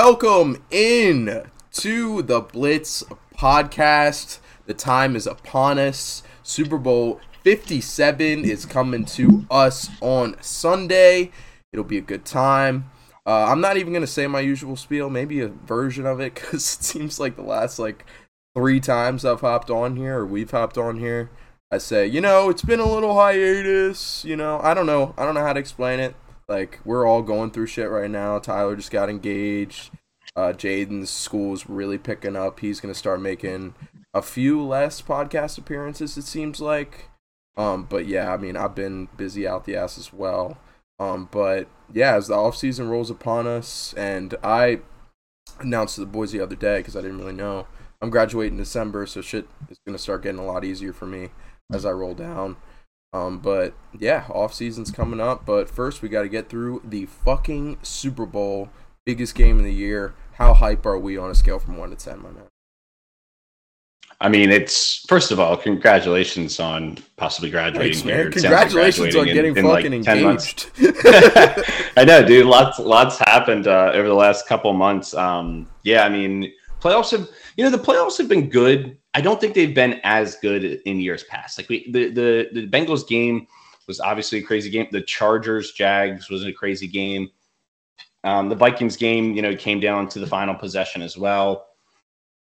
Welcome in to the Blitz podcast. The time is upon us. Super Bowl 57 is coming to us on Sunday. It'll be a good time. Uh, I'm not even gonna say my usual spiel, maybe a version of it, because it seems like the last like three times I've hopped on here or we've hopped on here, I say, you know, it's been a little hiatus. You know, I don't know, I don't know how to explain it. Like we're all going through shit right now. Tyler just got engaged. Uh, Jaden's school's really picking up. He's gonna start making a few less podcast appearances. It seems like. Um, but yeah, I mean, I've been busy out the ass as well. Um, but yeah, as the off season rolls upon us, and I announced to the boys the other day because I didn't really know. I'm graduating December, so shit is gonna start getting a lot easier for me as I roll down. Um, but yeah, off season's coming up. But first, we got to get through the fucking Super Bowl, biggest game of the year. How hype are we on a scale from one to ten, my man? I mean, it's first of all, congratulations on possibly graduating Thanks, here. man. Congratulations on getting in- in, fucking 10 months. engaged. I know, dude. Lots, lots happened uh, over the last couple months. Um, yeah, I mean, playoffs have, you know, the playoffs have been good. I don't think they've been as good in years past. Like we, the the the Bengals game was obviously a crazy game. The Chargers Jags was a crazy game. Um, the Vikings game, you know, came down to the final possession as well.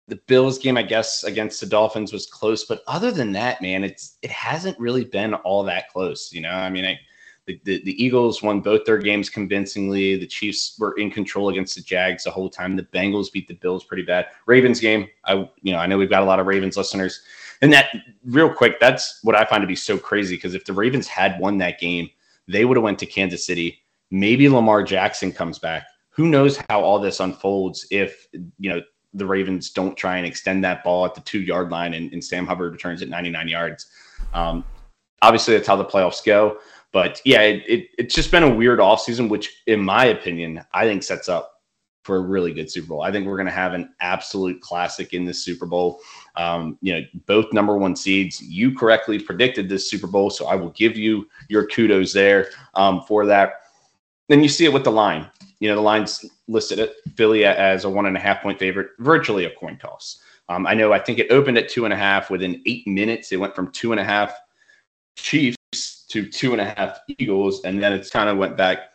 The Bills game, I guess, against the Dolphins was close, but other than that, man, it's it hasn't really been all that close. You know, I mean, I, the, the, the Eagles won both their games convincingly. The Chiefs were in control against the Jags the whole time. The Bengals beat the Bills pretty bad. Ravens game, I you know I know we've got a lot of Ravens listeners, and that real quick, that's what I find to be so crazy because if the Ravens had won that game, they would have went to Kansas City. Maybe Lamar Jackson comes back. Who knows how all this unfolds if you know the Ravens don't try and extend that ball at the two yard line and, and Sam Hubbard returns at 99 yards. Um, obviously, that's how the playoffs go. But yeah, it, it, it's just been a weird offseason, which, in my opinion, I think sets up for a really good Super Bowl. I think we're going to have an absolute classic in this Super Bowl. Um, you know, both number one seeds. You correctly predicted this Super Bowl, so I will give you your kudos there um, for that. Then you see it with the line. You know, the line's listed at Philly as a one and a half point favorite, virtually a coin toss. Um, I know, I think it opened at two and a half. Within eight minutes, it went from two and a half Chiefs to two and a half Eagles, and then it's kind of went back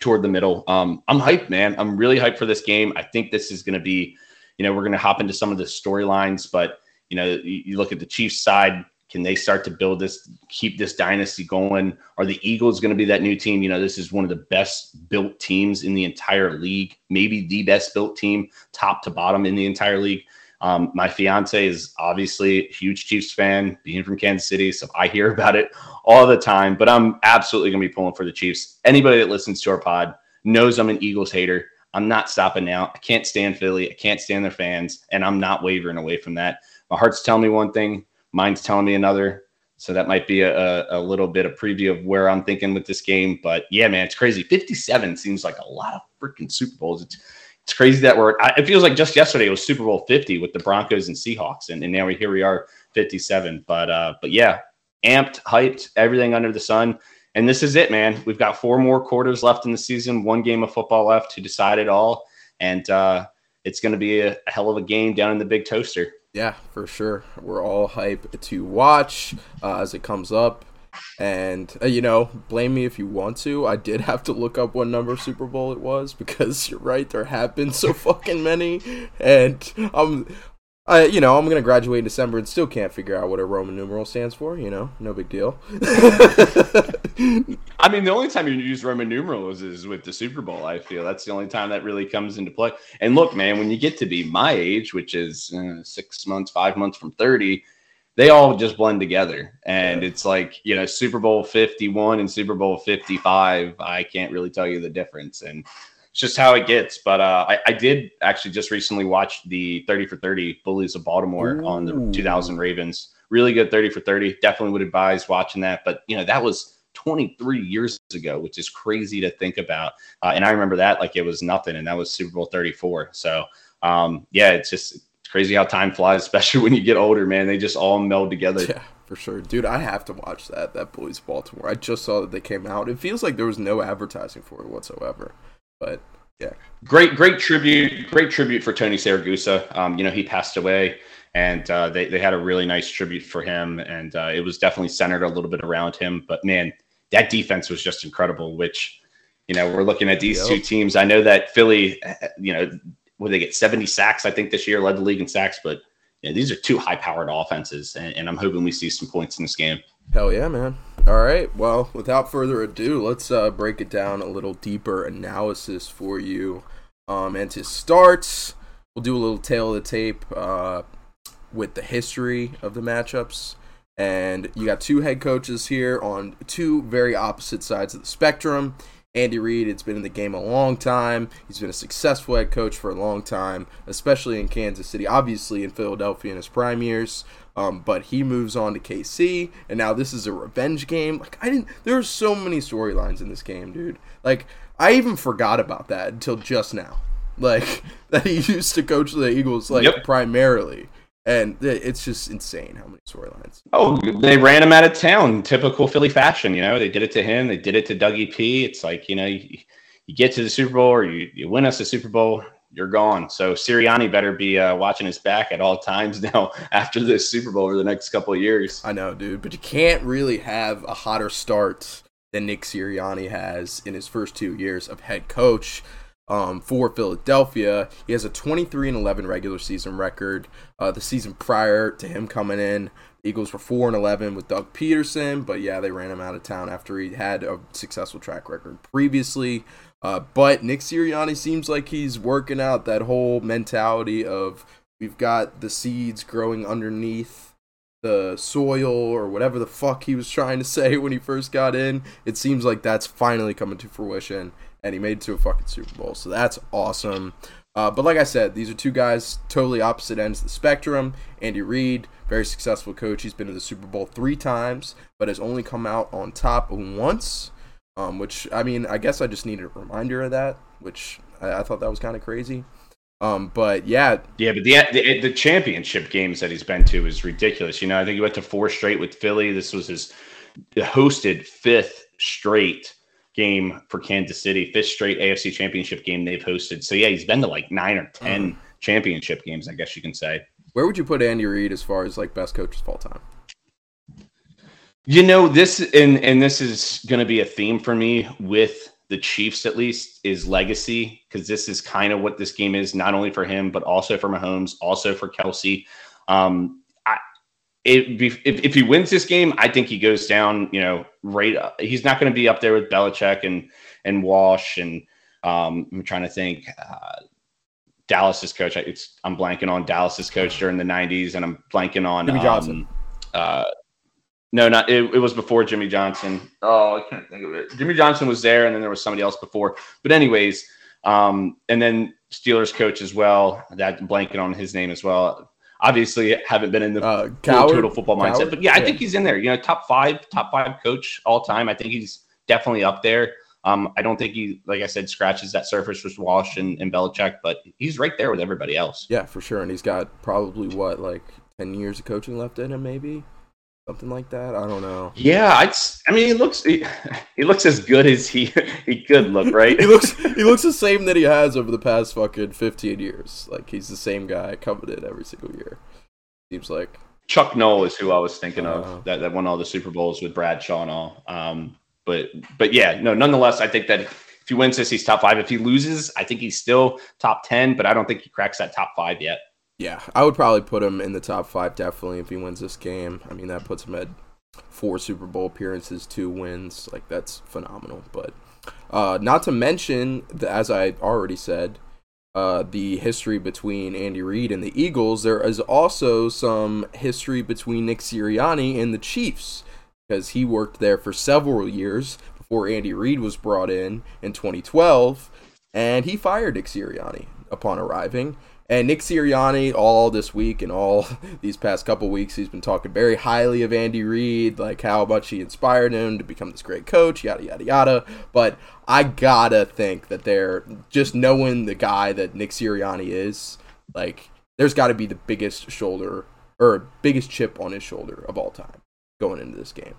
toward the middle. Um, I'm hyped, man. I'm really hyped for this game. I think this is going to be, you know, we're going to hop into some of the storylines, but you know, you, you look at the Chiefs side. Can they start to build this, keep this dynasty going? Are the Eagles going to be that new team? You know, this is one of the best built teams in the entire league, maybe the best built team, top to bottom in the entire league. Um, my fiance is obviously a huge Chiefs fan, being from Kansas City, so I hear about it all the time. But I'm absolutely going to be pulling for the Chiefs. Anybody that listens to our pod knows I'm an Eagles hater. I'm not stopping now. I can't stand Philly. I can't stand their fans, and I'm not wavering away from that. My heart's telling me one thing, mine's telling me another. So that might be a, a, little bit of preview of where I'm thinking with this game. But yeah, man, it's crazy. 57 seems like a lot of freaking Super Bowls. It's it's crazy that we're. It feels like just yesterday it was Super Bowl 50 with the Broncos and Seahawks, and, and now we here we are 57. But uh, but yeah, amped, hyped, everything under the sun. And this is it, man. We've got four more quarters left in the season, one game of football left to decide it all, and uh, it's going to be a, a hell of a game down in the big toaster. Yeah, for sure. We're all hype to watch uh, as it comes up. And uh, you know, blame me if you want to. I did have to look up what number Super Bowl it was because you're right. There have been so fucking many, and I'm, I you know, I'm gonna graduate in December and still can't figure out what a Roman numeral stands for. You know, no big deal. I mean, the only time you use Roman numerals is with the Super Bowl. I feel that's the only time that really comes into play. And look, man, when you get to be my age, which is uh, six months, five months from thirty they all just blend together. And yeah. it's like, you know, Super Bowl 51 and Super Bowl 55, I can't really tell you the difference. And it's just how it gets. But uh, I, I did actually just recently watch the 30 for 30 Bullies of Baltimore on the 2000 Ravens. Really good 30 for 30. Definitely would advise watching that. But you know that was 23 years ago, which is crazy to think about. Uh, and I remember that like it was nothing, and that was Super Bowl 34. So um, yeah, it's just it's crazy how time flies, especially when you get older, man. They just all meld together. Yeah, for sure, dude. I have to watch that. That Boys Baltimore. I just saw that they came out. It feels like there was no advertising for it whatsoever. But yeah, Great, great tribute, great tribute for Tony Siragusa. Um, you know, he passed away, and uh, they they had a really nice tribute for him, and uh, it was definitely centered a little bit around him. But man, that defense was just incredible. Which, you know, we're looking at these Yep. two teams. I know that Philly, uh, you know, would they get seventy sacks? I think this year led the league in sacks, but know, these are two high-powered offenses, and, and I'm hoping we see some points in this game. hell yeah, man. All right. Well, without further ado, let's uh, break it down a little deeper analysis for you. Um, and to start, we'll do a little tale of the tape uh, with the history of the matchups. And you got two head coaches here on two very opposite sides of the spectrum. Andy Reid, it's been in the game a long time. He's been a successful head coach for a long time, especially in Kansas City, obviously in Philadelphia in his prime years. Um, but he moves on to KC, and now this is a revenge game. Like I didn't, there are so many storylines in this game, dude. Like I even forgot about that until just now. Like that he used to coach the Eagles, like Yep. primarily, and it's just insane how many storylines. Oh, they ran him out of town, typical Philly fashion. You know, they did it to him. They did it to Dougie P. It's like you know, you, you get to the Super Bowl or you, you win us a Super Bowl, you're gone. So Sirianni better be uh, watching his back at all times now after this Super Bowl over the next couple of years. I know, dude, but you can't really have a hotter start than Nick Sirianni has in his first two years of head coach um, for Philadelphia. He has a 23 and 11 regular season record. Uh, the season prior to him coming in, Eagles were 4 and 11 with Doug Pederson, but yeah, they ran him out of town after he had a successful track record previously. Uh, but Nick Sirianni seems like he's working out that whole mentality of we've got the seeds growing underneath the soil or whatever the fuck he was trying to say when he first got in. It seems like that's finally coming to fruition, and he made it to a fucking Super Bowl. So that's awesome. Uh, but like I said, these are two guys totally opposite ends of the spectrum. Andy Reid, very successful coach. He's been to the Super Bowl three times, but has only come out on top once. Um, which I mean, I guess I just needed a reminder of that, which I, I thought that was kind of crazy. Um, but yeah, Yeah, but the, the the championship games that he's been to is ridiculous. You know, I think he went to four straight with Philly. This was his hosted fifth straight game for Kansas City, fifth straight AFC championship game they've hosted. So yeah, he's been to like nine or ten championship games, I guess you can say. where would you put Andy Reid as far as like best coaches of all time? You know, this and and this is going to be a theme for me with the Chiefs at least is legacy because this is kind of what this game is not only for him but also for Mahomes, also for Kelce. Um, it, if, if he wins this game, I think he goes down. You know, right. He's not going to be up there with Belichick and and Walsh and um, I'm trying to think. Uh, Dallas's coach. I- It's I'm blanking on Dallas's coach during the '90s, and I'm blanking on Jimmy Johnson. Um, uh, no, not it, it was before Jimmy Johnson. Oh, I can't think of it. Jimmy Johnson was there, and then there was somebody else before. But anyways, um, and then Steelers coach as well. That blanking on his name as well. Obviously, haven't been in the Uh, Cowher? total football mindset, Cowher? but yeah, I Yeah. think he's in there. You know, top five, top five coach all time. I think he's definitely up there. Um, I don't think he, like I said, scratches that surface with Walsh and, and Belichick, but he's right there with everybody else. Yeah, for sure. And he's got probably what, like ten years of coaching left in him, maybe something like that. I don't know. Yeah, I'd, I mean, he looks he, he looks as good as he he could look, right? he looks he looks the same that he has over the past fucking fifteen years. Like he's the same guy coming in every single year. Seems like. Chuck Noll is who I was thinking Uh, of that, that won all the Super Bowls with Bradshaw and all. Um, but but yeah, no, nonetheless, I think that if he wins this, he's top five. If he loses, I think he's still top ten, but I don't think he cracks that top five yet. Yeah, I would probably put him in the top five definitely if he wins this game. I mean, that puts him at four Super Bowl appearances, two wins. Like that's phenomenal. But uh, not to mention, the, as I already said, uh, the history between Andy Reid and the Eagles. There is also some history between Nick Sirianni and the Chiefs because he worked there for several years before Andy Reid was brought in in 2012. and he fired Nick Sirianni upon arriving. And Nick Sirianni, all this week and all these past couple weeks, he's been talking very highly of Andy Reid, like how much he inspired him to become this great coach, yada yada yada. But I gotta think that they're just knowing the guy that Nick Sirianni is, like there's got to be the biggest shoulder or biggest chip on his shoulder of all time going into this game.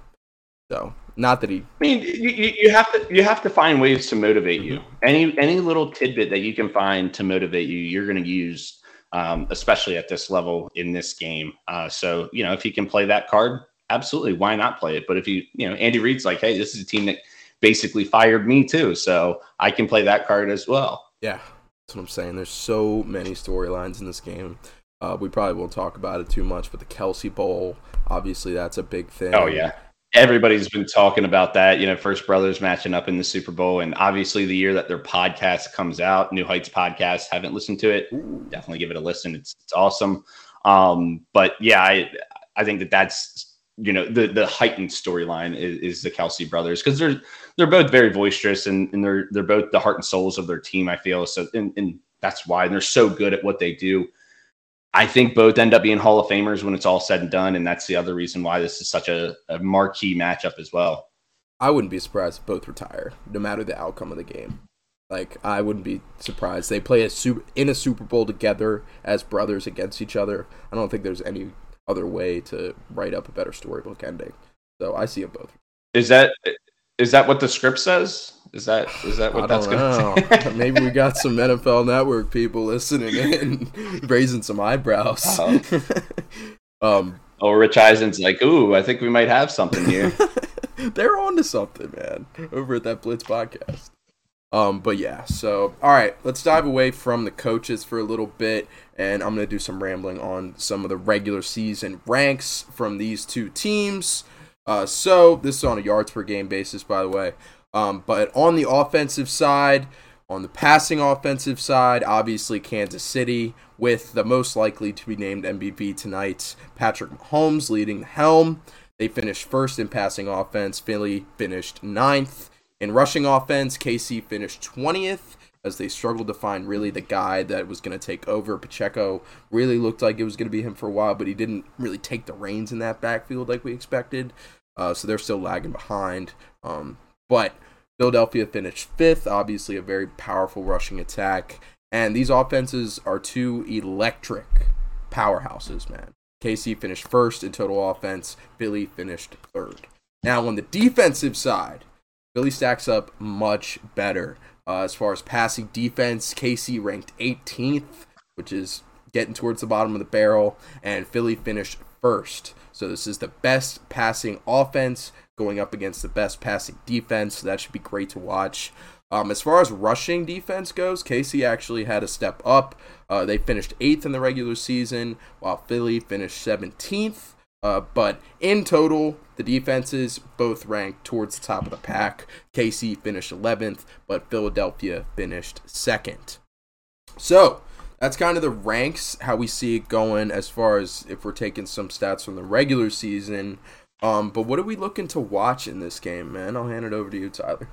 So not that he. I mean, you, you have to you have to find ways to motivate you. Mm-hmm. Any any little tidbit that you can find to motivate you, you're going to use, um, especially at this level in this game. Uh, so you know, if he can play that card, absolutely, why not play it? But if you you know, Andy Reid's like, hey, this is a team that basically fired me too, so I can play that card as well. Yeah, that's what I'm saying. There's so many storylines in this game. Uh, we probably won't talk about it too much, but the Kelce Bowl, obviously, that's a big thing. Oh yeah, everybody's been talking about that. You know, First Brothers matching up in the Super Bowl, and obviously the year that their podcast comes out, New Heights podcast. Haven't listened to it? Definitely give it a listen. It's it's awesome. Um, but yeah, I I think that that's you know the the heightened storyline is, is the Kelce brothers because they're they're both very boisterous and, and they're they're both the heart and souls of their team. I feel so, and, and that's why they're so good at what they do. I think both end up being Hall of Famers when it's all said and done, and that's the other reason why this is such a, a marquee matchup as well. I wouldn't be surprised if both retire, no matter the outcome of the game. Like I wouldn't be surprised. They play a super in a Super Bowl together as brothers against each other. I don't think there's any other way to write up a better storybook ending. So I see them both. Is that is that what the script says? Is that is that what that's going to? Maybe we got some NFL Network people listening in, raising some eyebrows. Uh-huh. um, oh, Rich Eisen's like, ooh, I think we might have something here. they're on to something, man, over at that Blitz podcast. Um, but yeah, so all right, let's dive away from the coaches for a little bit, and I'm gonna do some rambling on some of the regular season ranks from these two teams. Uh, so this is on a yards per game basis, by the way. Um, but on the offensive side, on the passing offensive side, obviously Kansas City with the most likely to be named MVP tonight, Patrick Mahomes leading the helm. They finished first in passing offense. Philly finished ninth. In rushing offense, KC finished 20th as they struggled to find really the guy that was going to take over. Pacheco really looked like it was going to be him for a while, but he didn't really take the reins in that backfield like we expected. Uh, so they're still lagging behind. Um, but Philadelphia finished fifth, obviously a very powerful rushing attack. And these offenses are two electric powerhouses, man. KC finished first in total offense, Philly finished third. Now, on the defensive side, Philly stacks up much better. Uh, as far as passing defense, KC ranked 18th, which is getting towards the bottom of the barrel, and Philly finished first. So this is the best passing offense going up against the best passing defense. So that should be great to watch. Um, as far as rushing defense goes, KC actually had a step up. Uh, they finished eighth in the regular season, while Philly finished 17th. Uh, but in total, the defenses both ranked towards the top of the pack. KC finished 11th, but Philadelphia finished second. So that's kind of the ranks, how we see it going as far as if we're taking some stats from the regular season. Um, but what are we looking to watch in this game, man? I'll hand it over to you, Tyler.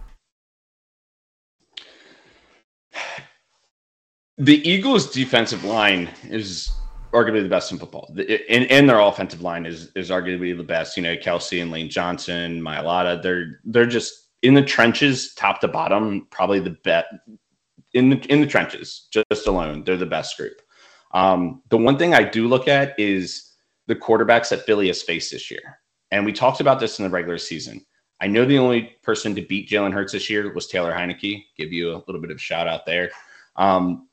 The Eagles' defensive line is arguably the best in football, and, and their offensive line is is arguably the best. You know, Kelce and Lane Johnson, Mailata, they're they're just in the trenches, top to bottom, probably the best in the in the trenches, just alone. They're the best group. Um, the one thing I do look at is the quarterbacks that Philly has faced this year, and we talked about this in the regular season. I know the only person to beat Jalen Hurts this year was Taylor Heinicke. Give you a little bit of shout out there. Um,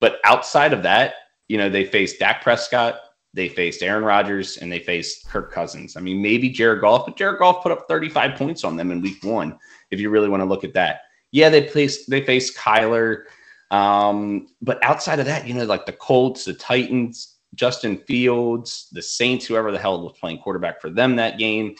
but outside of that, you know, they faced Dak Prescott, they faced Aaron Rodgers, and they faced Kirk Cousins. I mean, maybe Jared Goff, but Jared Goff put up 35 points on them in week one, if you really want to look at that. Yeah, they placed they faced Kyler. Um, but outside of that, you know, like the Colts, the Titans, Justin Fields, the Saints, whoever the hell was playing quarterback for them that game.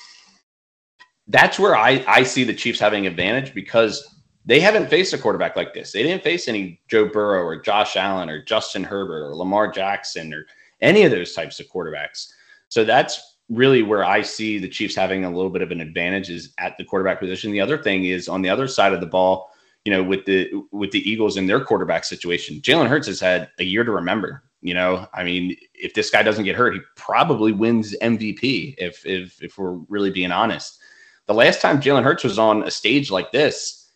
That's where I, I see the Chiefs having advantage because they haven't faced a quarterback like this. They didn't face any Joe Burrow or Josh Allen or Justin Herbert or Lamar Jackson or any of those types of quarterbacks. So that's really where I see the Chiefs having a little bit of an advantage is at the quarterback position. The other thing is on the other side of the ball, you know, with the with the Eagles and their quarterback situation, Jalen Hurts has had a year to remember. You know, I mean, if this guy doesn't get hurt, he probably wins MVP. If if if we're really being honest, the last time Jalen Hurts was on a stage like this,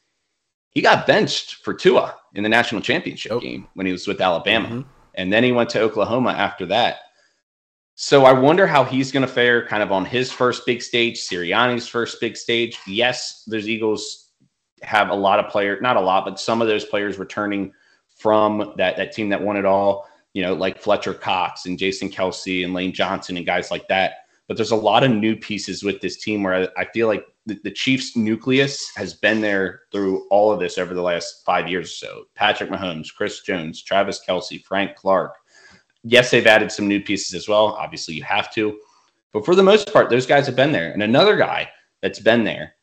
he got benched for Tua in the national championship oh. game when he was with Alabama, mm-hmm. and then he went to Oklahoma after that. So I wonder how he's going to fare kind of on his first big stage, Sirianni's first big stage. Yes, there's Eagles have a lot of players, not a lot, but some of those players returning from that that team that won it all you know, like Fletcher Cox and Jason Kelce and Lane Johnson and guys like that. But there's a lot of new pieces with this team where I, I feel like the, the, Chiefs nucleus has been there through all of this over the last five years or so. Patrick Mahomes, Chris Jones, Travis Kelce, Frank Clark. Yes, they've added some new pieces as well. Obviously, you have to. But for the most part, those guys have been there. And another guy that's been there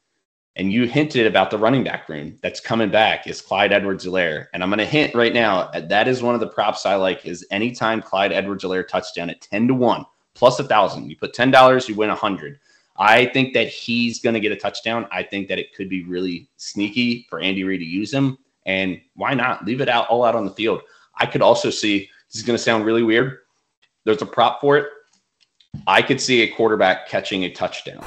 and you hinted about the running back room that's coming back is Clyde Edwards-Helaire. And I'm going to hint right now that is one of the props I like is anytime Clyde Edwards-Helaire touchdown at 10 to 1 plus a thousand. You put $10, you win a hundred. I think that he's going to get a touchdown. I think that it could be really sneaky for Andy Reid to use him. And why not leave it out all out on the field? I could also see this is going to sound really weird. There's a prop for it. I could see a quarterback catching a touchdown.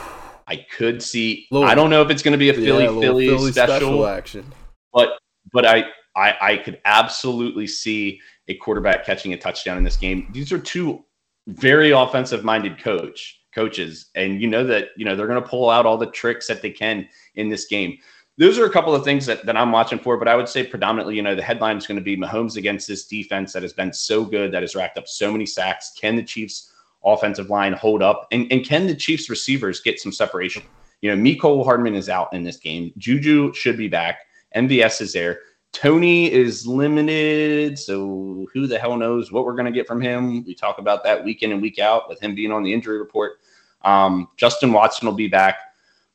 I could see. Little, I don't know if it's going to be a Philly yeah, Philly, Philly special, special, action, but but I, I I could absolutely see a quarterback catching a touchdown in this game. These are two very offensive minded coach coaches, and you know that you know they're going to pull out all the tricks that they can in this game. Those are a couple of things that, that I'm watching for, but I would say predominantly, you know, the headline is going to be Mahomes against this defense that has been so good, that has racked up so many sacks. Can the Chiefs offensive line hold up? And, and can the Chiefs receivers get some separation? You know, Miko Hardman is out in this game. Juju should be back. MVS is there. Toney is limited, so who the hell knows what we're going to get from him? We talk about that week in and week out with him being on the injury report. Um, Justin Watson will be back,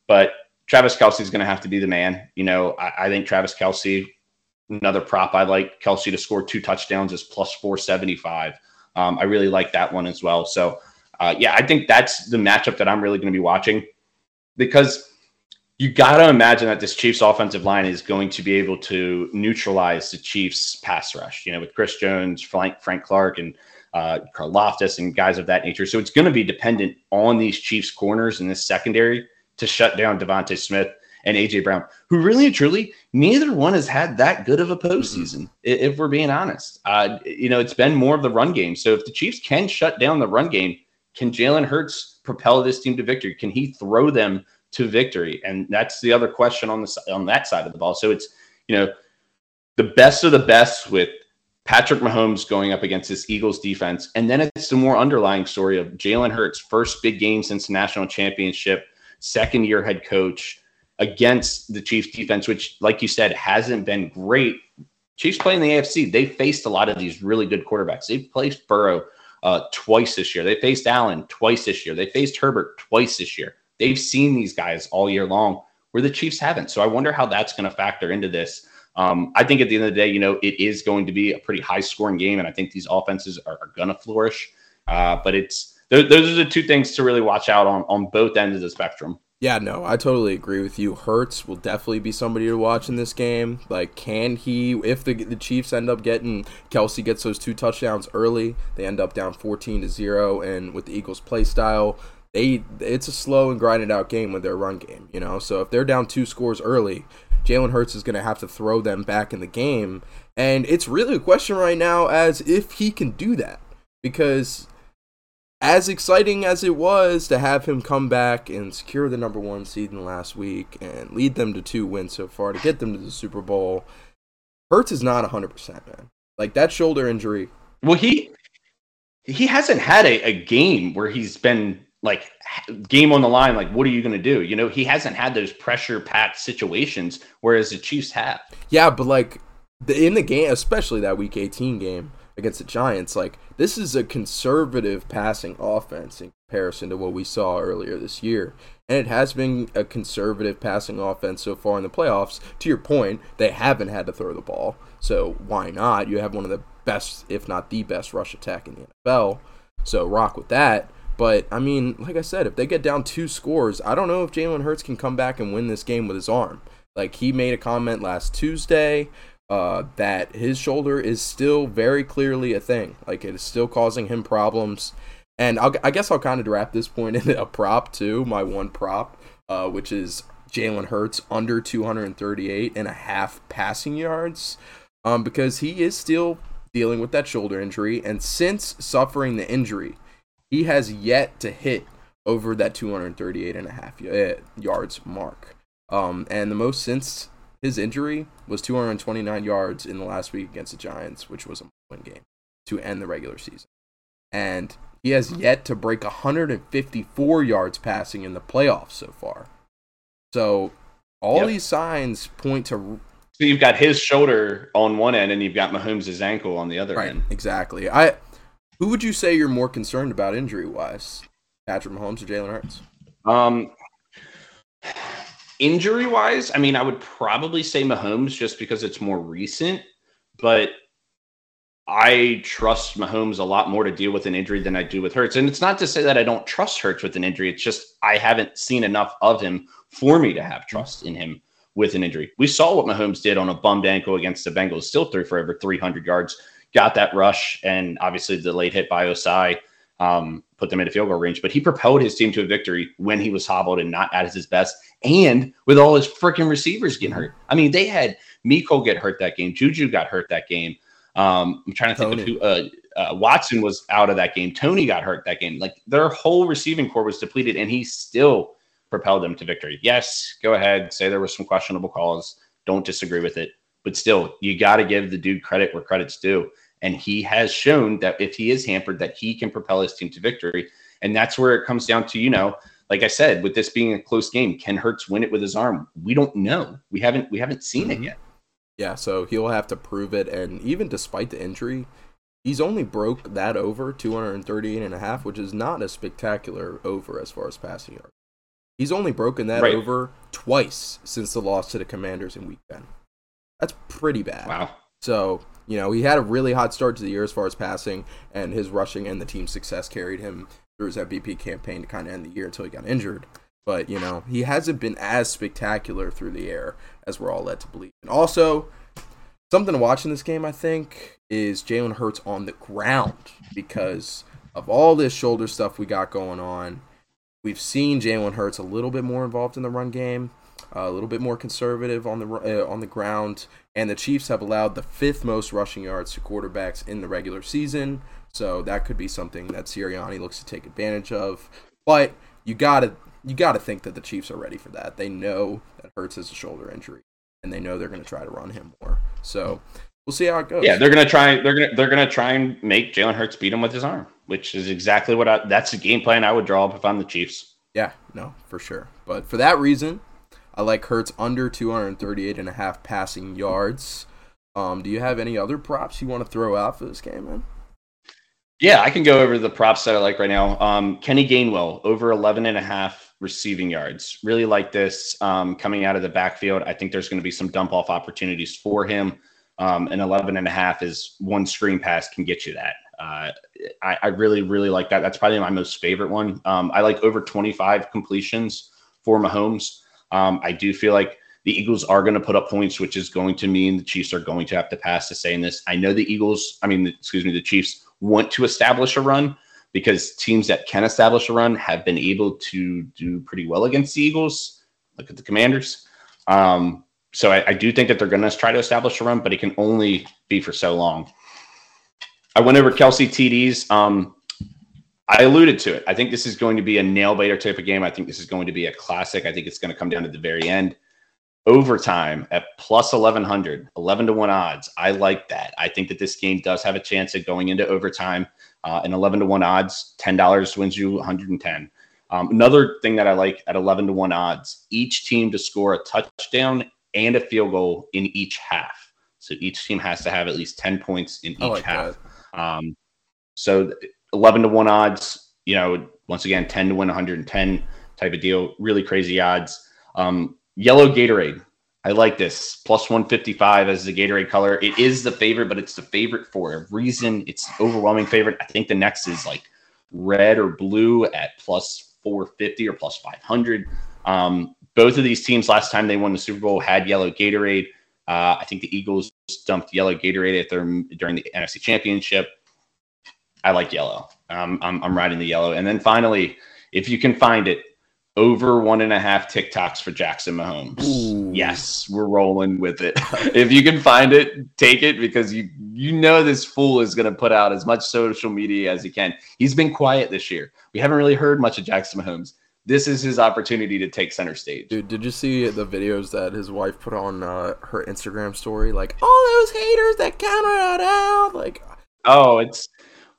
but Travis Kelce is going to have to be the man. You know, I, I think Travis Kelce, another prop I like Kelce to score two touchdowns is plus 475. Um, I really like that one as well. So, uh, yeah, I think that's the matchup that I'm really going to be watching because you got to imagine that this Chiefs offensive line is going to be able to neutralize the Chiefs pass rush, you know, with Chris Jones, Frank, Frank Clark, and uh, Loftus, and guys of that nature. So it's going to be dependent on these Chiefs corners in this secondary to shut down DeVonta Smith and AJ Brown, who really and truly neither one has had that good of a postseason. Mm-hmm. If we're being honest, uh, you know, it's been more of the run game. So if the Chiefs can shut down the run game, can Jalen Hurts propel this team to victory? Can he throw them to victory? And that's the other question on the on that side of the ball. So it's you know the best of the best with Patrick Mahomes going up against this Eagles defense, and then it's the more underlying story of Jalen Hurts' first big game since national championship, second year head coach against the Chiefs defense, which, like you said, hasn't been great. Chiefs playing the AFC, they faced a lot of these really good quarterbacks. They've placed Burrow uh, twice this year. They faced Allen twice this year. They faced Herbert twice this year. They've seen these guys all year long where the Chiefs haven't. So I wonder how that's going to factor into this. Um, I think at the end of the day, you know, it is going to be a pretty high scoring game, and I think these offenses are, are going to flourish. Uh, but it's those are the two things to really watch out on on both ends of the spectrum. Yeah, no, I totally agree with you. Hurts will definitely be somebody to watch in this game. Like, can he, if the, the Chiefs end up getting, Kelce gets those two touchdowns early, they end up down 14 to 0, and with the Eagles' play style, they it's a slow and grinded out game with their run game, you know? So if they're down two scores early, Jalen Hurts is going to have to throw them back in the game. And it's really a question right now as if he can do that. Because as exciting as it was to have him come back and secure the number one seed in the last week and lead them to two wins so far to get them to the Super Bowl, Hurts is not 100%, man. Like that shoulder injury. Well, he he hasn't had a, a game where he's been like game on the line. Like, what are you going to do? You know, he hasn't had those pressure packed situations, whereas the Chiefs have. Yeah, but like the, in the game, especially that Week 18 game against the Giants, like this is a conservative passing offense in comparison to what we saw earlier this year. And it has been a conservative passing offense so far in the playoffs. To your point, they haven't had to throw the ball. So why not? You have one of the best, if not the best, rush attack in the NFL. So rock with that. But I mean, like I said, if they get down two scores, I don't know if Jalen Hurts can come back and win this game with his arm. Like he made a comment last Tuesday uh, that his shoulder is still very clearly a thing. Like it is still causing him problems. And I'll, I guess I'll kind of wrap this point in a prop too. My one prop, uh, which is Jalen Hurts under 238 and a half passing yards, um, because he is still dealing with that shoulder injury. And since suffering the injury, he has yet to hit over that 238 and a half uh, yards mark. Um, and the most since his injury was 229 yards in the last week against the Giants, which was a win game to end the regular season. And he has yet to break 154 yards passing in the playoffs so far. So all yep. these signs point to. So you've got his shoulder on one end, and you've got Mahomes' ankle on the other right, end. Exactly. I. Who would you say you're more concerned about injury wise, Patrick Mahomes or Jalen Hurts? Um, injury wise, I mean, I would probably say Mahomes just because it's more recent, but I trust Mahomes a lot more to deal with an injury than I do with Hurts. And it's not to say that I don't trust Hurts with an injury. It's just I haven't seen enough of him for me to have trust in him with an injury. We saw what Mahomes did on a bummed ankle against the Bengals, still threw for over 300 yards, got that rush, and obviously the late hit by Ossai um, put them into field goal range. But he propelled his team to a victory when he was hobbled and not at his best, and with all his freaking receivers getting hurt. I mean, they had Miko get hurt that game, Juju got hurt that game. Um, I'm trying to think Toney. of who. Uh, uh, Watson was out of that game. Toney got hurt that game. Like their whole receiving core was depleted, and he still propelled them to victory. Yes, go ahead, say there was some questionable calls. Don't disagree with it, but still, you got to give the dude credit where credit's due. And he has shown that if he is hampered, that he can propel his team to victory. And that's where it comes down to, you know, like I said, with this being a close game, can Hurts win it with his arm? We don't know. We haven't we haven't seen mm-hmm. it yet. Yeah, so he'll have to prove it. And even despite the injury, he's only broke that over 238 and a half, which is not a spectacular over as far as passing yards. He's only broken that right. over twice since the loss to the Commanders in Week 10. That's pretty bad. Wow. So you know he had a really hot start to the year as far as passing, and his rushing and the team's success carried him through his MVP campaign to kind of end the year until he got injured. But you know he hasn't been as spectacular through the air as we're all led to believe. And also, something to watch in this game, I think, is Jalen Hurts on the ground because of all this shoulder stuff we got going on. We've seen Jalen Hurts a little bit more involved in the run game, a little bit more conservative on the uh, on the ground, and the Chiefs have allowed the fifth most rushing yards to quarterbacks in the regular season. So that could be something that Sirianni looks to take advantage of. But you gotta you gotta think that the Chiefs are ready for that. They know that Hurts has a shoulder injury, and they know they're going to try to run him more. So we'll see how it goes. Yeah, they're gonna try. They're gonna they're gonna try and make Jalen Hurts beat him with his arm, which is exactly what I. That's the game plan I would draw up if I'm the Chiefs. Yeah, no, for sure. But for that reason, I like Hurts under 238 and a half passing yards. Um, do you have any other props you want to throw out for this game, man? Yeah, I can go over the props that I like right now. Um, Kenny Gainwell over 11 and a half receiving yards. Really like this um, coming out of the backfield. I think there's going to be some dump off opportunities for him. Um, and 11 and a half is one screen pass can get you that. Uh, I, I, really, really like that. That's probably my most favorite one. Um, I like over 25 completions for Mahomes. Um, I do feel like the Eagles are going to put up points, which is going to mean the Chiefs are going to have to pass to say in this. I know the Eagles, I mean, excuse me, the Chiefs want to establish a run because teams that can establish a run have been able to do pretty well against the Eagles. Look at the Commanders. Um, so I, I, do think that they're going to try to establish a run, but it can only be for so long. I went over Kelce TDs. Um, I alluded to it. I think this is going to be a nail biter type of game. I think this is going to be a classic. I think it's going to come down to the very end. Overtime at plus 1100, 11 to 1 odds. I like that. I think that this game does have a chance at going into overtime. Uh, and 11 to 1 odds, $10 wins you 110. Um, another thing that I like at 11 to 1 odds each team to score a touchdown and a field goal in each half. So each team has to have at least 10 points in each like half. Um, so 11 to 1 odds, you know, once again, 10 to win 110 type of deal. Really crazy odds. Um, yellow Gatorade. I like this. Plus 155 as the Gatorade color. It is the favorite, but it's the favorite for a reason. It's overwhelming favorite. I think the next is like red or blue at plus 450 or plus 500. Um, both of these teams last time they won the Super Bowl had yellow Gatorade. Uh, I think the Eagles dumped yellow Gatorade at their during the NFC Championship. I like yellow. Um, I'm, I'm riding the yellow. And then finally, if you can find it, over one and a half TikToks for Jackson Mahomes. Ooh. Yes, we're rolling with it. if you can find it, take it because you you know this fool is going to put out as much social media as he can. He's been quiet this year. We haven't really heard much of Jackson Mahomes. This is his opportunity to take center stage. Dude, did you see the videos that his wife put on uh, her Instagram story? Like all those haters that counted out. Like Oh, it's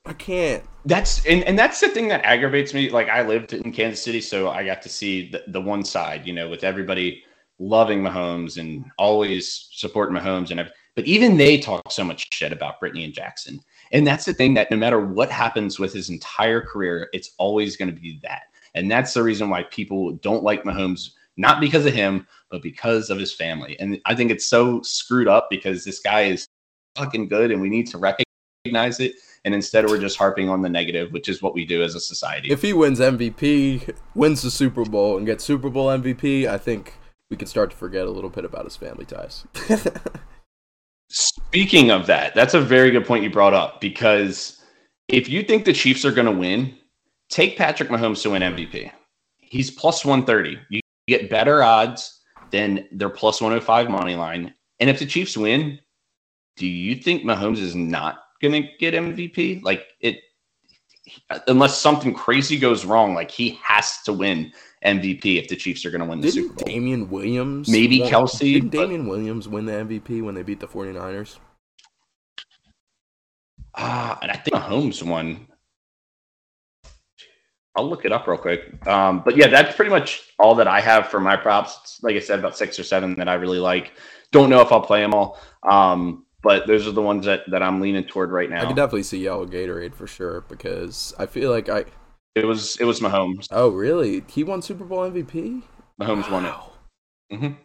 I can't. that's and, and that's the thing that aggravates me. Like I lived in Kansas City, so I got to see the, the one side, you know, with everybody loving Mahomes and always supporting Mahomes and everything. but even they talk so much shit about Brittany and Jackson. And that's the thing that no matter what happens with his entire career, it's always going to be that. And that's the reason why people don't like Mahomes, not because of him, but because of his family. And I think it's so screwed up because this guy is fucking good and we need to recognize it. And instead, we're just harping on the negative, which is what we do as a society. If he wins MVP, wins the Super Bowl, and gets Super Bowl MVP, I think we can start to forget a little bit about his family ties. Speaking of that, that's a very good point you brought up because if you think the Chiefs are going to win, take Patrick Mahomes to win MVP. He's plus 130. You get better odds than their plus 105 money line. And if the Chiefs win, do you think Mahomes is not going to get MVP? Like it unless something crazy goes wrong, like he has to win MVP if the Chiefs are going to win the Super Didn't Bowl. Damien Williams Maybe won- Kelce, Didn't but- Damien Williams win the MVP when they beat the 49ers? Ah, and I think Mahomes won. I'll look it up real quick. Um, but yeah, that's pretty much all that I have for my props. It's, like I said, about six or seven that I really like. Don't know if I'll play them all, um, but those are the ones that, that I'm leaning toward right now. I now. could definitely see yellow Gatorade for sure because I feel like I. it was it was Mahomes. Oh, really? He won Super Bowl MVP? Mahomes won it. Wow. Mhm.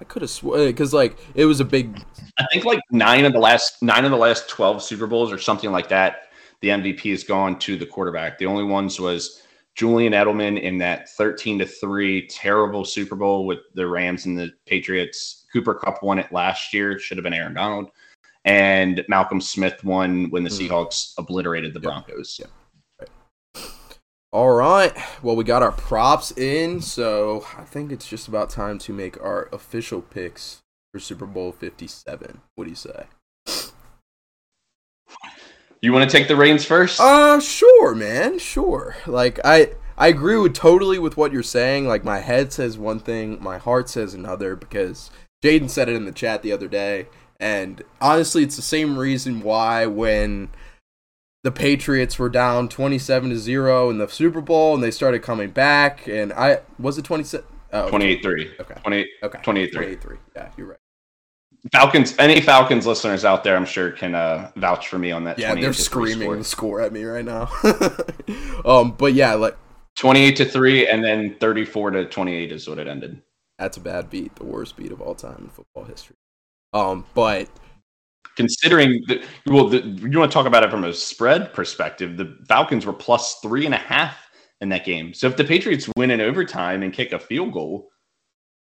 I could have sworn because like it was a big. I think like nine of the last nine of the last twelve Super Bowls or something like that. The MVP has gone to the quarterback. The only ones was Julian Edelman in that thirteen to three terrible Super Bowl with the Rams and the Patriots. Cooper Kupp won it last year. Should have been Aaron Donald. And Malcolm Smith won when the Hmm. Seahawks obliterated the Broncos. Yeah. All right. Well, we got our props in, so I think it's just about time to make our official picks for Super Bowl 57. What do you say? You want to take the reins first? Uh, sure, man. Sure. Like I I agree with totally with what you're saying. Like my head says one thing, my heart says another because Jaden said it in the chat the other day, and honestly, it's the same reason why when the Patriots were down 27 to 0 in the Super Bowl and they started coming back and I was it 27 oh, 28 3. Okay. 28 Okay. 28 3. 28-3. Yeah, you're right. Falcons, any Falcons listeners out there, I'm sure can uh, vouch for me on that. Yeah, 28 they're screaming the score at me right now. um, but yeah, like 28 to 3 and then 34 to 28 is what it ended that's a bad beat, the worst beat of all time in football history. Um, but considering the well the, you want to talk about it from a spread perspective the falcons were plus three and a half in that game so if the patriots win in overtime and kick a field goal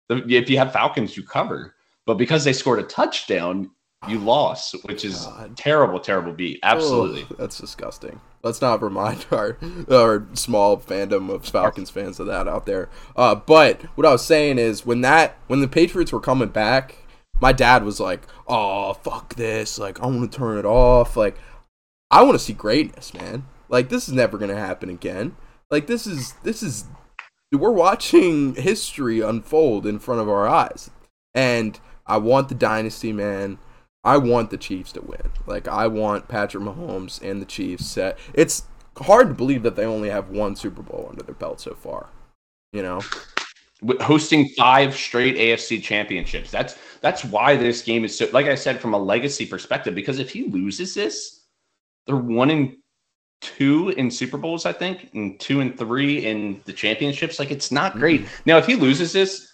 the, if you have falcons you cover but because they scored a touchdown you lost which is God. terrible terrible beat absolutely Ugh, that's disgusting. Let's not remind our our small fandom of Falcons fans of that out there. Uh, but what I was saying is when that when the Patriots were coming back, my dad was like, "Oh fuck this! Like I want to turn it off. Like I want to see greatness, man. Like this is never gonna happen again. Like this is this is we're watching history unfold in front of our eyes, and I want the dynasty, man. I want the Chiefs to win. Like I want Patrick Mahomes and the Chiefs set. It's hard to believe that they only have one Super Bowl under their belt so far. You know? Hosting five straight AFC championships. That's that's why this game is so like I said from a legacy perspective because if he loses this, they're one and two in Super Bowls, I think, and two and three in the championships. Like it's not great. Mm-hmm. Now, if he loses this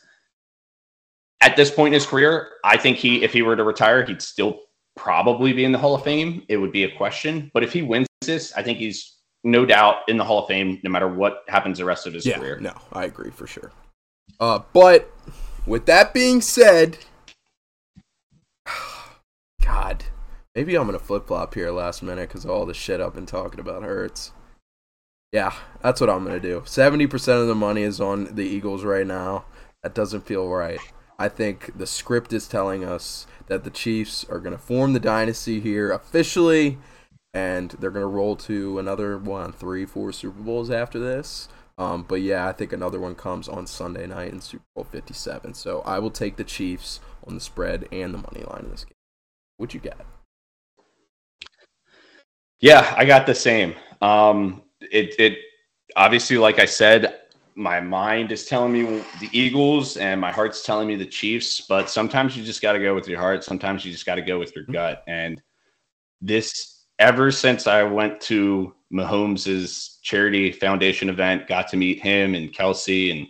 at this point in his career, I think he if he were to retire, he'd still probably be in the Hall of Fame. It would be a question. But if he wins this, I think he's no doubt in the Hall of Fame no matter what happens the rest of his Yeah. career. No, I agree for sure. Uh, but with that being said, God, maybe I'm gonna flip flop here last minute because all the shit I've been talking about hurts. Yeah, that's what I'm gonna do. Seventy percent of the money is on the Eagles right now. That doesn't feel right. I think the script is telling us that the Chiefs are gonna form the dynasty here officially, and they're gonna roll to another one, three, four Super Bowls after this. Um, but yeah, I think another one comes on Sunday night in Super Bowl 57. So I will take the Chiefs on the spread and the money line in this game. What you got? Yeah, I got the same. Um, it, it obviously, like I said, my mind is telling me the Eagles and my heart's telling me the Chiefs, but sometimes you just got to go with your heart. Sometimes you just got to go with your gut. And this, ever since I went to Mahomes's charity foundation event, got to meet him and Kelce and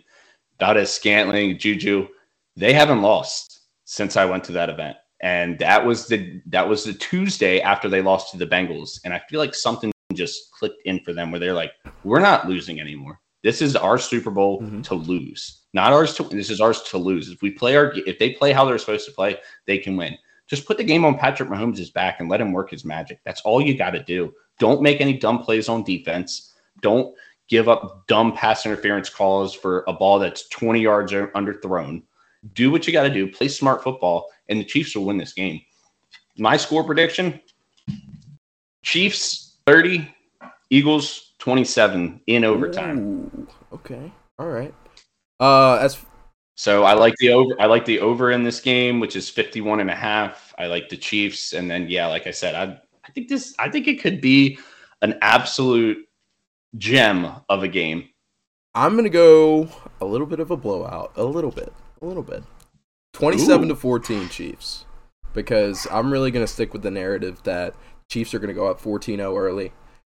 Valdes-Scantling, Juju. They haven't lost since I went to that event. And that was the that was the Tuesday after they lost to the Bengals. And I feel like something just clicked in for them where they're like, we're not losing anymore. This is our Super Bowl mm-hmm. to lose, not ours to. This is ours to lose. If we play our, if they play how they're supposed to play, they can win. Just put the game on Patrick Mahomes' back and let him work his magic. That's all you got to do. Don't make any dumb plays on defense. Don't give up dumb pass interference calls for a ball that's 20 yards underthrown. Do what you got to do. Play smart football, and the Chiefs will win this game. My score prediction Chiefs 30, Eagles 27 in overtime. Ooh, okay. All right. Uh, as so I like the over I like the over in this game, which is 51 and a half. I like the Chiefs. And then yeah, like I said, I I think this I think it could be an absolute gem of a game. I'm gonna go a little bit of a blowout. A little bit. A little bit. 27 Ooh. to 14 Chiefs. Because I'm really gonna stick with the narrative that Chiefs are gonna go up 14-0 early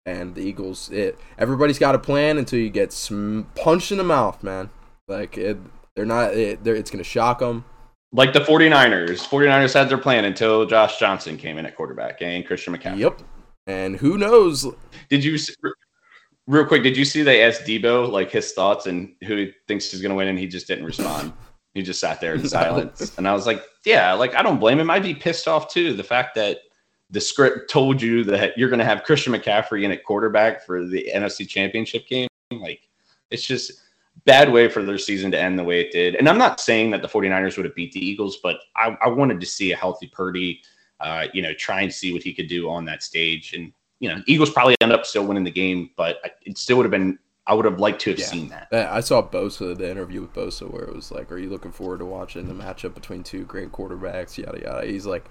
and the Eagles it everybody's got a plan until you get sm- punched in the mouth, man. Like it they're not. It, they're, it's going to shock them. Like the 49ers. 49ers had their plan until Josh Johnson came in at quarterback and Christian McCaffrey. Yep. And who knows? Did you real quick? Did you see they asked Deebo like his thoughts and who he thinks he's going to win, and he just didn't respond. he just sat there in silence. And I was like, yeah, like I don't blame him. I'd be pissed off too. The fact that the script told you that you're going to have Christian McCaffrey in at quarterback for the NFC Championship game. Like, it's just bad way for their season to end the way it did. And I'm not saying that the 49ers would have beat the Eagles, but I, I wanted to see a healthy Purdy, uh, you know, try and see what he could do on that stage. And, you know, Eagles probably end up still winning the game, but it still would have been, I would have liked to have yeah. seen that. I saw Bosa, the interview with Bosa, where it was like, Are you looking forward to watching the matchup between two great quarterbacks? Yada, yada. He's like,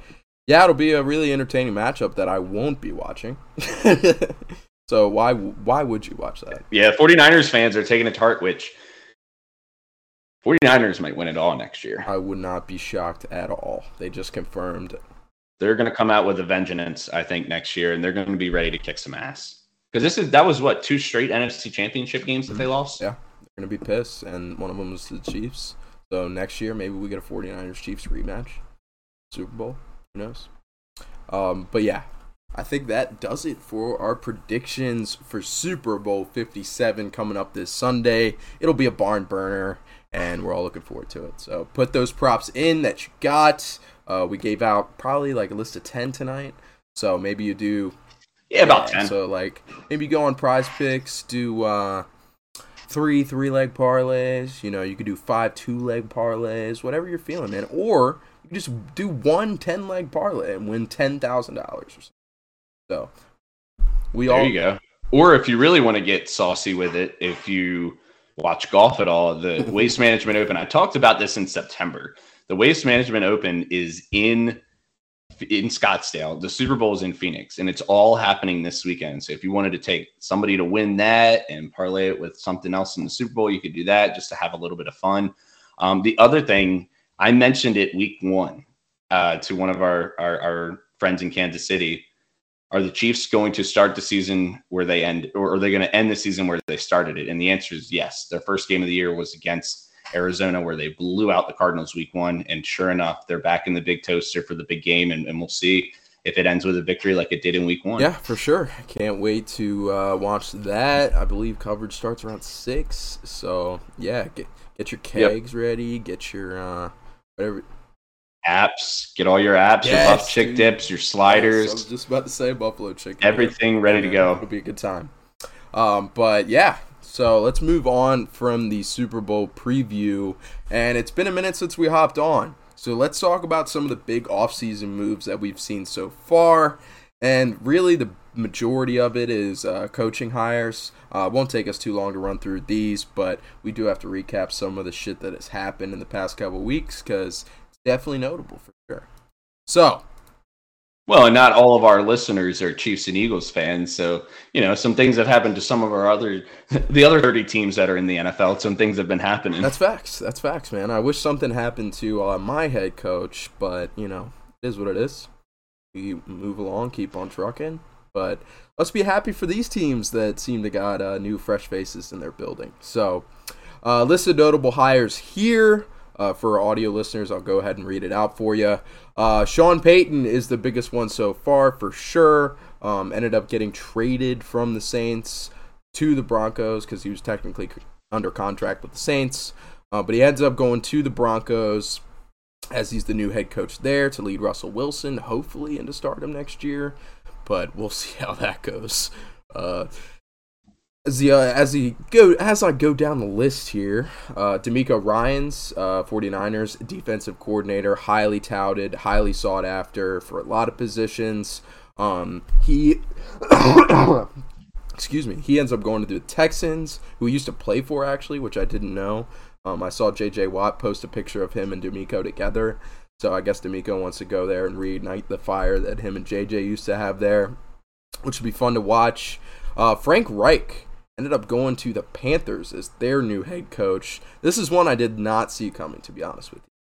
Yeah, it'll be a really entertaining matchup that I won't be watching. So why why would you watch that? Yeah, 49ers fans are taking a tart, which 49ers might win it all next year. I would not be shocked at all. They just confirmed they're going to come out with a vengeance, I think, next year, and they're going to be ready to kick some ass. Because this is that was what two straight NFC Championship games that they mm-hmm. lost. Yeah, they're going to be pissed, and one of them was the Chiefs. So next year, maybe we get a 49ers Chiefs rematch, Super Bowl. Who knows? Um, but yeah, I think that does it for our predictions for Super Bowl 57 coming up this Sunday. It'll be a barn burner, and we're all looking forward to it. So put those props in that you got. Uh, we gave out probably like a list of 10 tonight. So maybe you do. Yeah, about 10. So, like, maybe go on prize picks, do uh, three three leg parlays. You know, you could do five two leg parlays, whatever you're feeling, man. Or you just do one 10 leg parlay and win $10,000 or something. So we there all. There you go. Or if you really want to get saucy with it, if you watch golf at all, the Waste Management Open. I talked about this in September. The Waste Management Open is in in Scottsdale. The Super Bowl is in Phoenix, and it's all happening this weekend. So if you wanted to take somebody to win that and parlay it with something else in the Super Bowl, you could do that just to have a little bit of fun. Um, the other thing I mentioned it week one uh, to one of our, our our friends in Kansas City are the Chiefs going to start the season where they end, or are they going to end the season where they started it? And the answer is yes. Their first game of the year was against Arizona, where they blew out the Cardinals week one. And sure enough, they're back in the big toaster for the big game. And, and we'll see if it ends with a victory like it did in week one. Yeah, for sure. Can't wait to uh, watch that. I believe coverage starts around six. So, yeah, get, Get your kegs ready. Get your uh, whatever. Apps. Get all your apps, your Yes, buff chick dude. dips, your Yes, sliders, I was just about to say buffalo chicken. everything ready to go. It'll be a good time. Um, but yeah, so let's move on from the Super Bowl preview. And it's been a minute since we hopped on. So let's talk about some of the big offseason moves that we've seen so far. And really, the majority of it is uh, coaching hires. Uh, won't take us too long to run through these, but we do have to recap some of the shit that has happened in the past couple weeks because definitely notable for sure. So, Well, and not all of our listeners are Chiefs and Eagles fans, so you know some things have happened to some of our other, the other thirty teams that are in the NFL. Some things have been happening. That's facts. That's facts, man. I wish something happened to uh, my head coach, but you know, it is what it is. We move along, keep on trucking. But let's be happy for these teams that seem to got uh, new, fresh faces in their building. So, uh, list of notable hires here. Uh, for audio listeners, I'll go ahead and read it out for you. Uh, Sean Payton is the biggest one so far, for sure. Um, ended up getting traded from the Saints to the Broncos because he was technically under contract with the Saints. Uh, but he ends up going to the Broncos as he's the new head coach there to lead Russell Wilson, hopefully into stardom next year. But we'll see how that goes. Uh, as the uh, as he go as I go down the list here, uh, DeMeco Ryans uh, 49ers defensive coordinator, highly touted, highly sought after for a lot of positions. Um, he excuse me, he ends up going to the Texans, who he used to play for actually, which I didn't know. Um, I saw J.J. Watt post a picture of him and DeMeco together, so I guess D'Amico wants to go there and reignite the fire that him and J.J. used to have there, which would be fun to watch. Uh, Frank Reich ended up going to the Panthers as their new head coach. This is one I did not see coming, to be honest with you.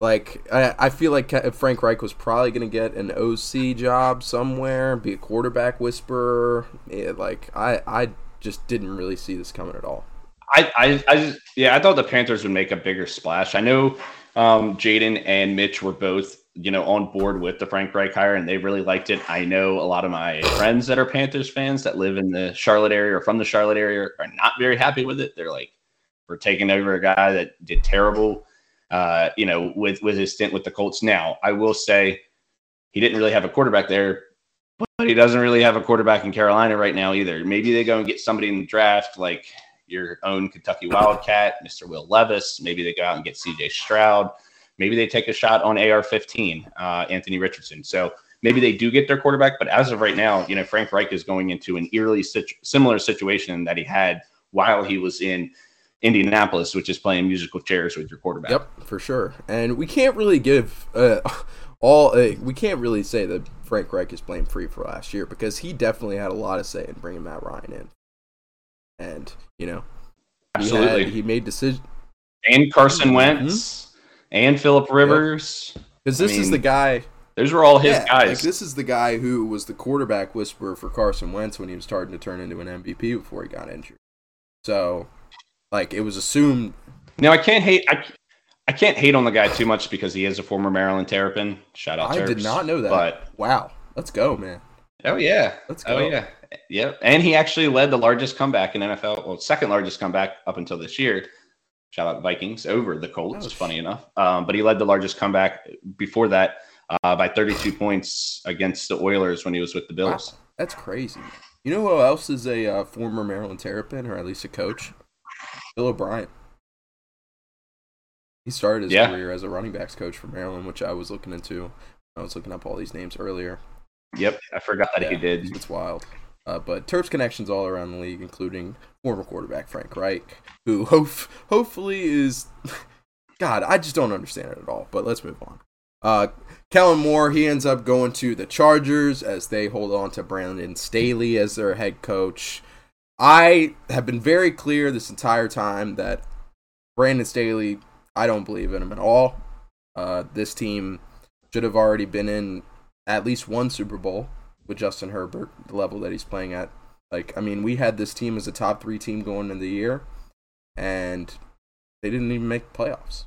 Like I, I feel like Frank Reich was probably gonna get an OC job somewhere, be a quarterback whisperer. Yeah, like I, I just didn't really see this coming at all. I, I, I just, yeah, I thought the Panthers would make a bigger splash. I know um, Jaden and Mitch were both, you know, on board with the Frank Reich hire, and they really liked it. I know a lot of my friends that are Panthers fans that live in the Charlotte area or from the Charlotte area are not very happy with it. They're like, we're taking over a guy that did terrible, uh, you know, with with his stint with the Colts. Now, I will say, he didn't really have a quarterback there. But he doesn't really have a quarterback in Carolina right now either. Maybe they go and get somebody in the draft like your own Kentucky Wildcat, Mr. Will Levis. Maybe they go out and get CJ Stroud. Maybe they take a shot on AR 15, uh, Anthony Richardson. So maybe they do get their quarterback. But as of right now, you know, Frank Reich is going into an eerily situ- similar situation that he had while he was in Indianapolis, which is playing musical chairs with your quarterback. Yep, for sure. And we can't really give uh, all. Uh, we can't really say that Frank Reich is blame free for last year because he definitely had a lot of say in bringing Matt Ryan in. And you know, he, Absolutely. had, he made decisions and Carson Wentz and Philip Rivers. because I this is mean, the guy. Those were all his yeah, guys. Like this is the guy who was the quarterback whisperer for Carson Wentz when he was starting to turn into an MVP before he got injured. So, like, it was assumed. Now I can't hate I, I can't hate on the guy too much because he is a former Maryland Terrapin. Shout out I did not know that. But wow, let's go, man. oh yeah. Let's go. Oh go. yeah. Yep. And he actually led the largest comeback in NFL, well, second largest comeback up until this year. Shout out Vikings over the Colts, funny enough. Um, but he led the largest comeback before that uh, by 32 points against the Oilers when he was with the Wow, Bills. that's crazy. You know who else is a uh, former Maryland Terrapin, or at least a coach? Bill O'Brien. He started his Yeah. career as a running backs coach for Maryland, which I was looking into. I was looking up all these names earlier. Yep. I forgot that he did. It's wild. Uh, but Terps connections all around the league, including former quarterback Frank Reich, who hof- hopefully is. God, I just don't understand it at all. But let's move on. Uh, Kellen Moore, he ends up going to the Chargers as they hold on to Brandon Staley as their head coach. I have been very clear this entire time that Brandon Staley, I don't believe in him at all. Uh, this team should have already been in at least one Super Bowl with Justin Herbert, the level that he's playing at. Like, I mean, we had this team as a top three team going into the year, and they didn't even make playoffs.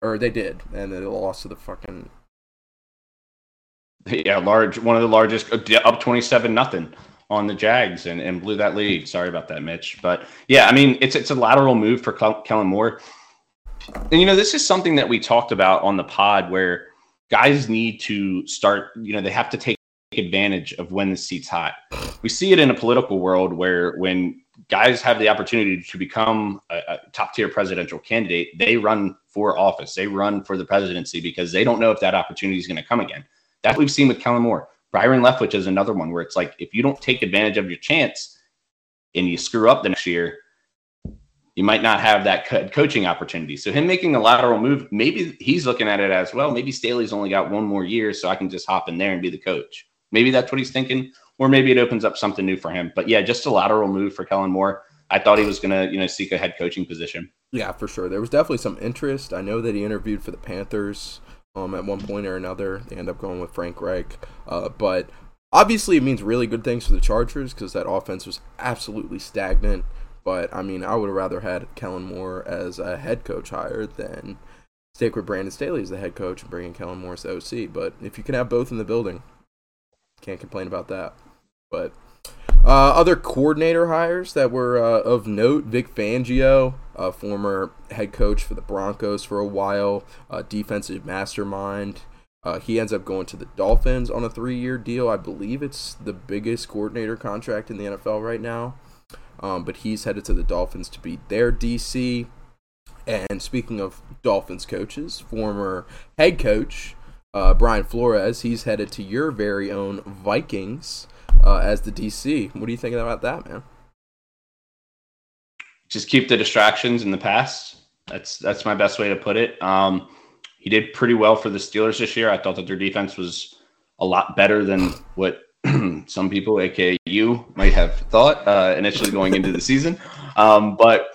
Or they did, and they lost to the fucking. Yeah, large one of the largest uh, up 27 nothing on the Jags and, and blew that lead. Sorry about that, Mitch. But yeah, I mean, it's it's a lateral move for Kellen Moore. And you know, this is something that we talked about on the pod where guys need to start, you know, they have to take advantage of when the seat's hot. We see it in a political world where when guys have the opportunity to become a, a top tier presidential candidate, they run for office, they run for the presidency because they don't know if that opportunity is going to come again. That we've seen with Kellen Moore. Byron Leftwich is another one where it's like if you don't take advantage of your chance and you screw up the next year, you might not have that co- coaching opportunity. So him making a lateral move, maybe he's looking at it as well. Maybe Staley's only got one more year, so I can just hop in there and be the coach. Maybe that's what he's thinking, or maybe it opens up something new for him. But yeah, just a lateral move for Kellen Moore. I thought he was gonna, you know, seek a head coaching position. Yeah, for sure. There was definitely some interest. I know that he interviewed for the Panthers um, at one point or another. They end up going with Frank Reich, uh, but obviously it means really good things for the Chargers because that offense was absolutely stagnant. But I mean, I would have rather had Kellen Moore as a head coach hire than stick with Brandon Staley as the head coach and bring in Kellen Moore as the OC. But if you can have both in the building, can't complain about that. But uh, other coordinator hires that were uh, of note: Vic Fangio, uh, former head coach for the Broncos for a while, defensive mastermind. Uh, he ends up going to the Dolphins on a three-year deal. I believe it's the biggest coordinator contract in the NFL right now. Um, but he's headed to the Dolphins to be their DC. And speaking of Dolphins coaches, former head coach uh, Brian Flores, he's headed to your very own Vikings uh, as the DC. What are you thinking about that, man? Just keep the distractions in the past. That's that's my best way to put it. Um, he did pretty well for the Steelers this year. I thought that their defense was a lot better than what some people, aka you, might have thought uh, initially going into the season. Um, but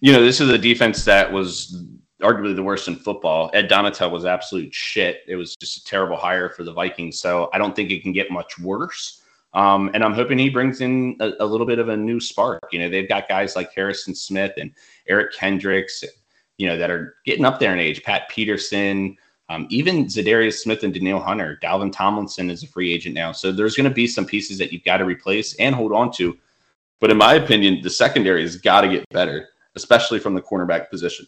you know, this is a defense that was arguably the worst in football. Ed Donatell was absolute shit. It was just a terrible hire for the Vikings. So I don't think it can get much worse. Um, and I'm hoping he brings in a, a, little bit of a new spark. You know, they've got guys like Harrison Smith and Eric Kendricks, you know, that are getting up there in age. Pat Peterson, um, even Za'Darius Smith and Danielle Hunter, Dalvin Tomlinson is a free agent now. So there's going to be some pieces that you've got to replace and hold on to. But in my opinion, the secondary has got to get better, especially from the cornerback position.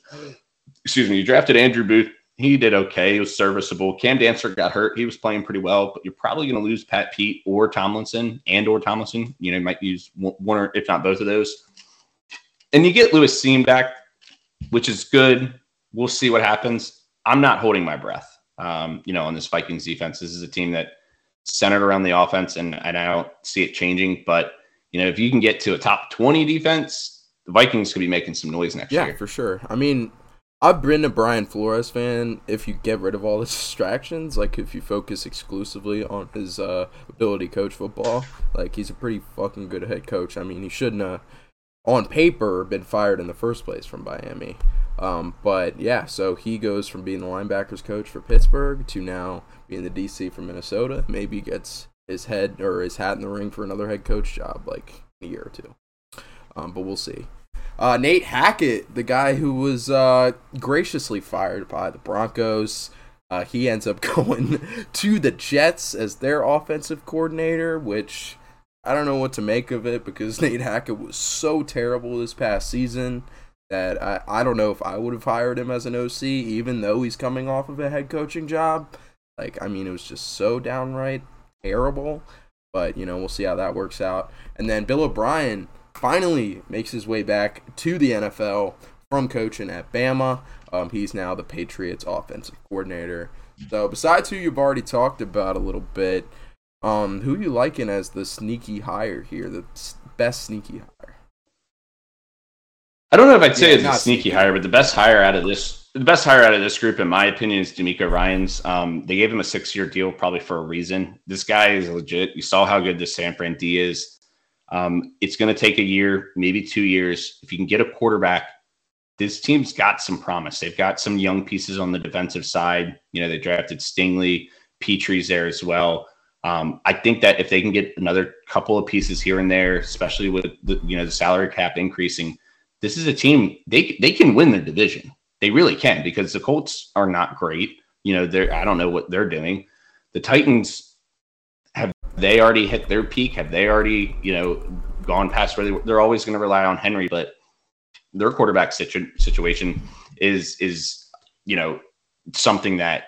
Excuse me. You drafted Andrew Booth. He did okay. He was serviceable. Cam Dantzler got hurt. He was playing pretty well, but you're probably going to lose Pat Pete or Tomlinson and or Tomlinson. You know, you might use one or if not both of those. And you get Lewis Cine back, which is good. We'll see what happens. I'm not holding my breath. Um, you know, on this Vikings defense, this is a team that centered around the offense, and, and I don't see it changing. But you know, if you can get to a top 20 defense, the Vikings could be making some noise next yeah, year. Yeah, for sure. I mean, I've been a Brian Flores fan. If you get rid of all the distractions, like if you focus exclusively on his uh, ability to coach football, like he's a pretty fucking good head coach. I mean, he shouldn't have, on paper, been fired in the first place from Miami. Um, but yeah, so he goes from being the linebackers coach for Pittsburgh to now being the DC for Minnesota. Maybe gets his head or his hat in the ring for another head coach job like a year or two. Um, but we'll see. Uh, Nate Hackett, the guy who was uh, graciously fired by the Broncos, uh, he ends up going to the Jets as their offensive coordinator, which I don't know what to make of it because Nate Hackett was so terrible this past season that I, I don't know if I would have hired him as an OC, even though he's coming off of a head coaching job. Like, I mean, it was just so downright terrible. But, you know, we'll see how that works out. And then Bill O'Brien finally makes his way back to the NFL from coaching at Bama. Um, he's now the Patriots offensive coordinator. So, besides who you've already talked about a little bit, um, who you liking as the sneaky hire here, the best sneaky hire? I don't know if I'd say yeah, it's a sneaky, sneaky hire, but the best hire out of this, the best hire out of this group, in my opinion, is DeMeco Ryans. Um, they gave him a six-year deal, probably for a reason. This guy is legit. You saw how good this San Fran D is. Um, it's going to take a year, maybe two years. If you can get a quarterback, this team's got some promise. They've got some young pieces on the defensive side. You know, they drafted Stingley, Pitre's there as well. Um, I think that if they can get another couple of pieces here and there, especially with the you know the salary cap increasing, this is a team they they can win their division. They really can because the Colts are not great. You know, they're I don't know what they're doing. The Titans they already hit their peak? Have they already, you know, gone past where they, they're always going to rely on Henry, but their quarterback situ- situation is is you know something that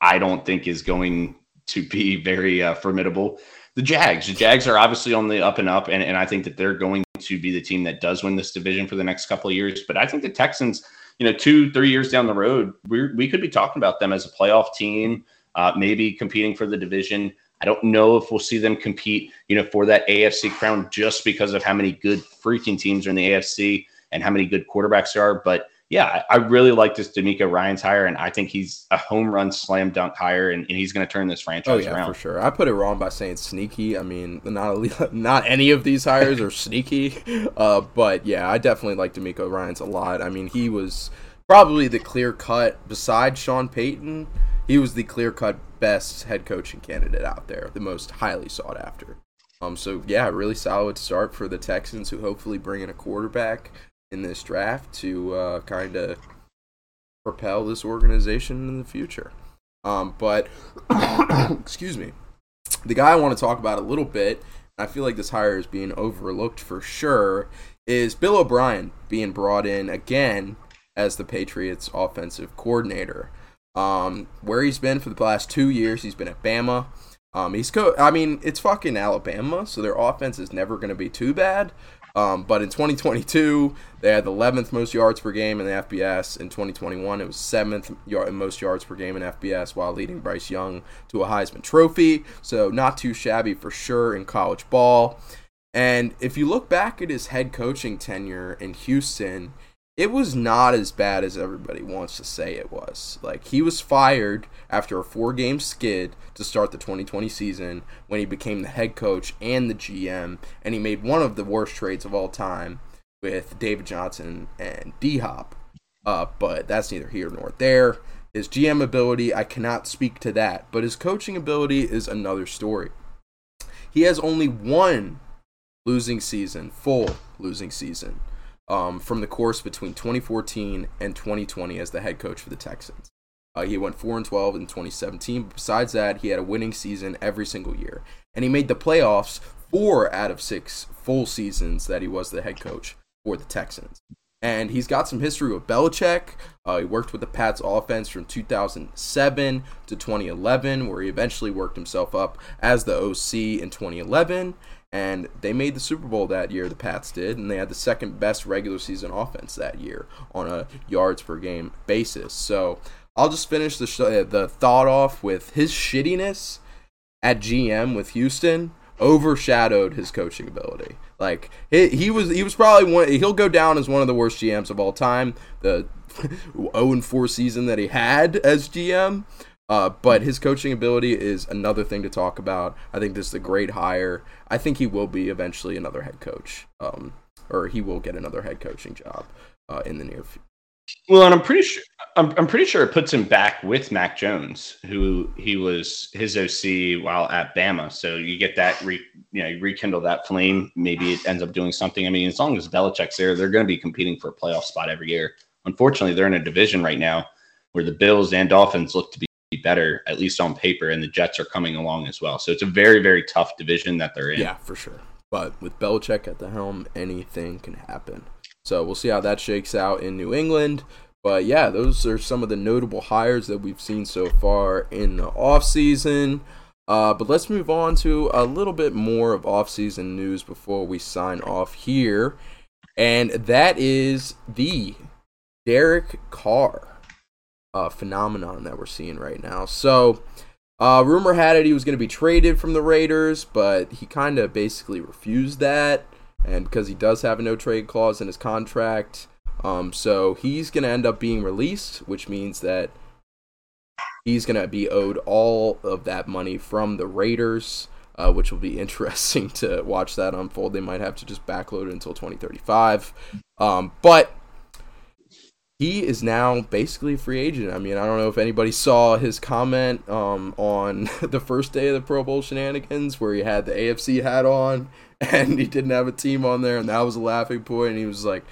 I don't think is going to be very uh, formidable. The Jags, the Jags are obviously on the up and up, and, and I think that they're going to be the team that does win this division for the next couple of years. But I think the Texans, you know, two, three years down the road, we we could be talking about them as a playoff team, uh, maybe competing for the division. I don't know if we'll see them compete, you know, for that AFC crown just because of how many good freaking teams are in the AFC and how many good quarterbacks there are. But yeah, I, really like this DeMeco Ryans hire, and I think he's a home run slam dunk hire, and, and he's going to turn this franchise oh, yeah, around. for sure. I put it wrong by saying sneaky. I mean, not not any of these hires are sneaky, uh, but yeah, I definitely like DeMeco Ryans a lot. I mean, he was probably the clear cut besides Sean Payton. He was the clear cut best head coaching candidate out there, the most highly sought after. Um, so yeah, really solid start for the Texans, who hopefully bring in a quarterback in this draft to uh, kind of propel this organization in the future. Um, but excuse me, the guy I want to talk about a little bit. I feel like this hire is being overlooked for sure. Is Bill O'Brien being brought in again as the Patriots' offensive coordinator? Um, where he's been for the last two years, he's been at Bama. Um, he's co- I mean, it's fucking Alabama, so their offense is never going to be too bad. Um, but in 2022, they had the 11th most yards per game in the FBS. In 2021, it was seventh yard, most yards per game in FBS, while leading Bryce Young to a Heisman Trophy. So not too shabby for sure in college ball. And if you look back at his head coaching tenure in Houston, it was not as bad as everybody wants to say it was. Like he was fired after a four-game skid to start the 2020 season when he became the head coach and the GM, and he made one of the worst trades of all time with David Johnson and D Hop. Uh, but that's neither here nor there. His GM ability, I cannot speak to that, but his coaching ability is another story. He has only one losing season, full losing season um, from the course between 2014 and 2020 as the head coach for the Texans. Uh, he went 4 and 12 in 2017. Besides that, he had a winning season every single year, and he made the playoffs four out of six full seasons that he was the head coach for the Texans. And he's got some history with Belichick. Uh, he worked with the Pats offense from 2007 to 2011, where he eventually worked himself up as the OC in 2011 and they made the Super Bowl that year. The Pats did, and they had the second best regular season offense that year on a yards per game basis. So I'll just finish the sh- uh, the thought off with his shittiness at GM with Houston overshadowed his coaching ability. Like he, he was he was probably one he'll go down as one of the worst GMs of all time. The 0 4 season that he had as GM. Uh, but his coaching ability is another thing to talk about. I think this is a great hire. I think he will be eventually another head coach, um, or he will get another head coaching job uh, in the near future. Well, and I'm pretty sure I'm, I'm pretty sure it puts him back with Mac Jones, who he was his OC while at Bama. So you get that, re, you know, you rekindle that flame. Maybe it ends up doing something. I mean, as long as Belichick's there, they're going to be competing for a playoff spot every year. Unfortunately, they're in a division right now where the Bills and Dolphins look to be better, at least on paper, and the Jets are coming along as well. So it's a very, very tough division that they're in. Yeah, for sure. But with Belichick at the helm, anything can happen. So we'll see how that shakes out in New England. But yeah, those are some of the notable hires that we've seen so far in the offseason. Uh, but let's move on to a little bit more of offseason news before we sign off here. And that is the Derek Carr uh, phenomenon that we're seeing right now. So, uh, rumor had it he was going to be traded from the Raiders, but he kind of basically refused that, and because he does have a no trade clause in his contract, um, so he's going to end up being released, which means that he's going to be owed all of that money from the Raiders. Uh, which will be interesting to watch that unfold. They might have to just backload it until 2035. Um, but he is now basically a free agent. I mean, I don't know if anybody saw his comment um, on the first day of the Pro Bowl shenanigans where he had the AFC hat on and he didn't have a team on there, and that was a laughing point. And he was like,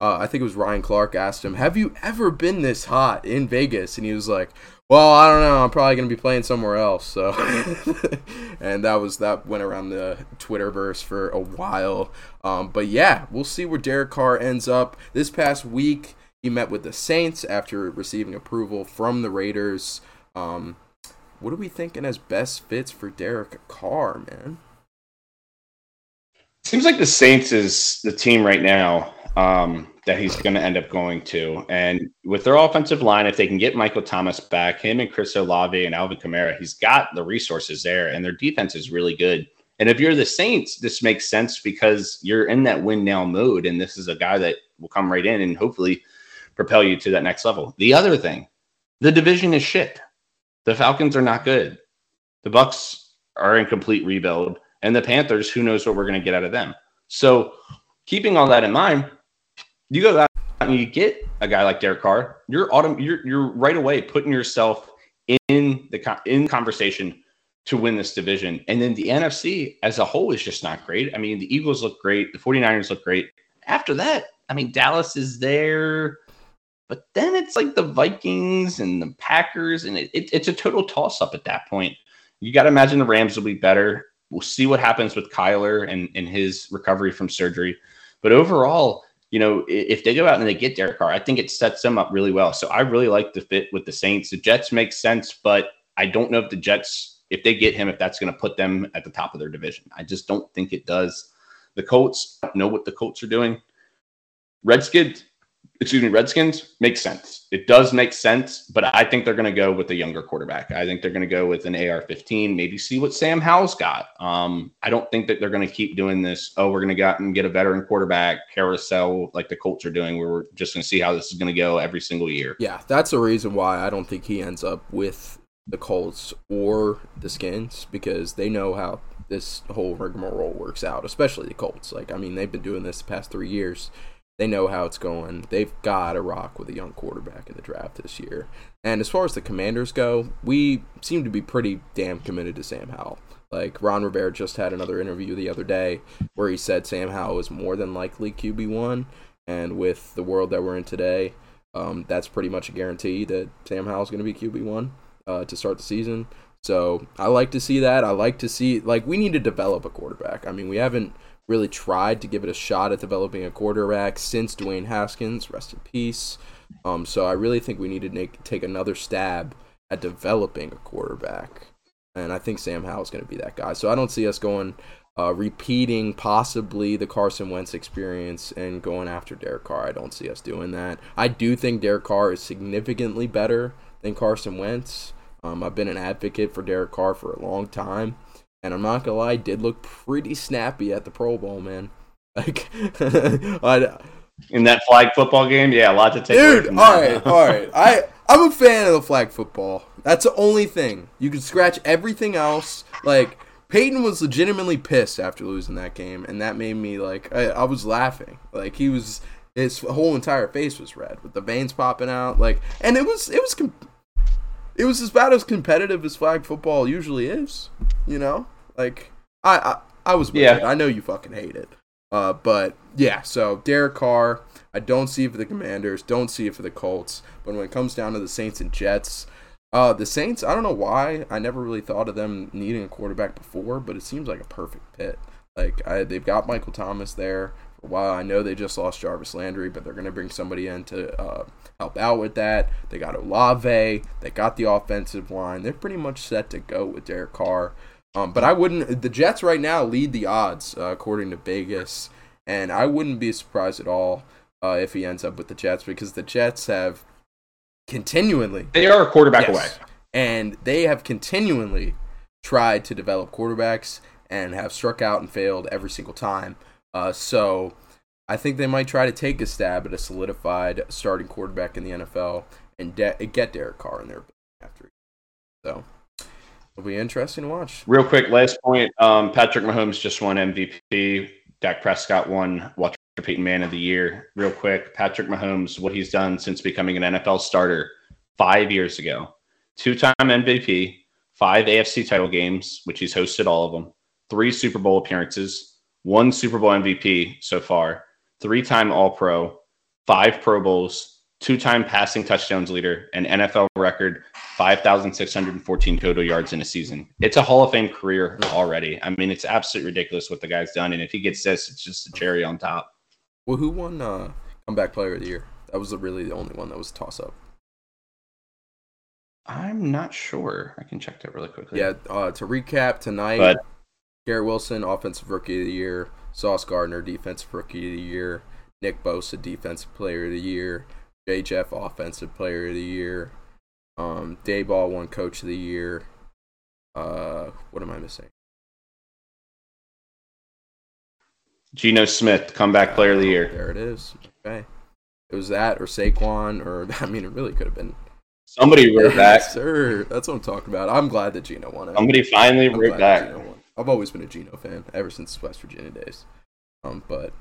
uh, I think it was Ryan Clark asked him, Have you ever been this hot in Vegas? And he was like, Well, I don't know. I'm probably gonna be playing somewhere else. So, and that was that went around the Twitterverse for a while. Um, but yeah, we'll see where Derek Carr ends up. This past week, he met with the Saints after receiving approval from the Raiders. Um, what are we thinking as best fits for Derek Carr, man? Seems like the Saints is the team right now um, that he's going to end up going to. And with their offensive line, if they can get Michael Thomas back, him and Chris Olave and Alvin Kamara, he's got the resources there, and their defense is really good. And if you're the Saints, this makes sense because you're in that win now mode, and this is a guy that will come right in and hopefully propel you to that next level. The other thing, the division is shit. The Falcons are not good. The Bucs are in complete rebuild, and the Panthers, who knows what we're going to get out of them. So, keeping all that in mind, you go out and you get a guy like Derek Carr. You're autom- you're you're right away putting yourself in the in conversation to win this division. And then the NFC as a whole is just not great. I mean, the Eagles look great, the 49ers look great. After that, I mean, Dallas is there. But then it's like the Vikings and the Packers, and it, it, it's a total toss up at that point. You got to imagine the Rams will be better. We'll see what happens with Kyler and, and his recovery from surgery. But overall, you know, if they go out and they get Derek Carr, I think it sets them up really well. So I really like the fit with the Saints. The Jets make sense, but I don't know if the Jets, if they get him, if that's going to put them at the top of their division. I just don't think it does. The Colts, know what the Colts are doing. Redskins, excuse me, Redskins makes sense. It does make sense, but I think they're going to go with a younger quarterback. I think they're going to go with an AR-15, maybe see what Sam Howell's got. Um, I don't think that they're going to keep doing this. Oh, we're going to go out and get a veteran quarterback carousel like the Colts are doing. We're just going to see how this is going to go every single year. Yeah, that's the reason why I don't think he ends up with the Colts or the Skins because they know how this whole rigmarole works out, especially the Colts. Like, I mean, they've been doing this the past three years they know how it's going. They've got to rock with a young quarterback in the draft this year. And as far as the Commanders go, we seem to be pretty damn committed to Sam Howell. Like Ron Rivera just had another interview the other day where he said Sam Howell is more than likely QB one, and with the world that we're in today, um, that's pretty much a guarantee that Sam Howell's going to be QB one uh, to start the season. So I like to see that. I like to see like we need to develop a quarterback. I mean, we haven't really tried to give it a shot at developing a quarterback since Dwayne Haskins, rest in peace. Um, so I really think we need to make, take another stab at developing a quarterback. And I think Sam Howell is going to be that guy. So I don't see us going uh, repeating possibly the Carson Wentz experience and going after Derek Carr. I don't see us doing that. I do think Derek Carr is significantly better than Carson Wentz. Um, I've been an advocate for Derek Carr for a long time. And I'm not gonna lie, did look pretty snappy at the Pro Bowl, man. Like, I, in that flag football game, yeah, a lot to take. Dude, all right, all right. I I'm a fan of the flag football. That's the only thing. You can scratch everything else. Like Peyton was legitimately pissed after losing that game, and that made me like I, I was laughing. Like he was, his whole entire face was red with the veins popping out. Like, and it was it was. Com- it was as bad as competitive as flag football usually is. You know, like I I, I was yeah. It. I know you fucking hate it. Uh, but yeah, so Derek Carr, I don't see it for the Commanders, don't see it for the Colts. But when it comes down to the Saints and Jets, uh, the Saints, I don't know why I never really thought of them needing a quarterback before, but it seems like a perfect fit. Like I, they've got Michael Thomas there while. I know they just lost Jarvis Landry, but they're going to bring somebody in to uh, help out with that. They got Olave. They got the offensive line. They're pretty much set to go with Derek Carr. Um, but I wouldn't. The Jets right now lead the odds uh, according to Vegas, and I wouldn't be surprised at all uh, if he ends up with the Jets because the Jets have continually they are a quarterback yes, away, and they have continually tried to develop quarterbacks and have struck out and failed every single time. Uh, so I think they might try to take a stab at a solidified starting quarterback in the NFL and de- get Derek Carr in there after. So it'll be interesting to watch. Real quick, last point: um, Patrick Mahomes just won MVP. Dak Prescott won Walter Payton Man of the Year. Real quick, Patrick Mahomes, what he's done since becoming an NFL starter five years ago: two-time MVP, five AFC title games, which he's hosted all of them, three Super Bowl appearances, one Super Bowl MVP so far, three time All Pro, five Pro Bowls, two-time passing touchdowns leader, and NFL record 5,614 total yards in a season. It's a Hall of Fame career already. I mean, it's absolutely ridiculous what the guy's done, and if he gets this, it's just a cherry on top. Well, who won uh, comeback player of the year? That was really the only one that was toss up. I'm not sure. I can check that really quickly. Yeah. Uh, to recap tonight, But- Garrett Wilson, offensive rookie of the year. Sauce Gardner, defensive rookie of the year. Nick Bosa, defensive player of the year. Jay Jeff, offensive player of the year. Um, Daboll won coach of the year. Uh, what am I missing? Geno Smith, comeback player of the year. There it is. Okay. It was that or Saquon or I mean, it really could have been. Somebody wrote back. Sir. That's what I'm talking about. I'm glad that Geno won it. Somebody finally wrote back. I've always been a Geno fan ever since West Virginia days. Um, but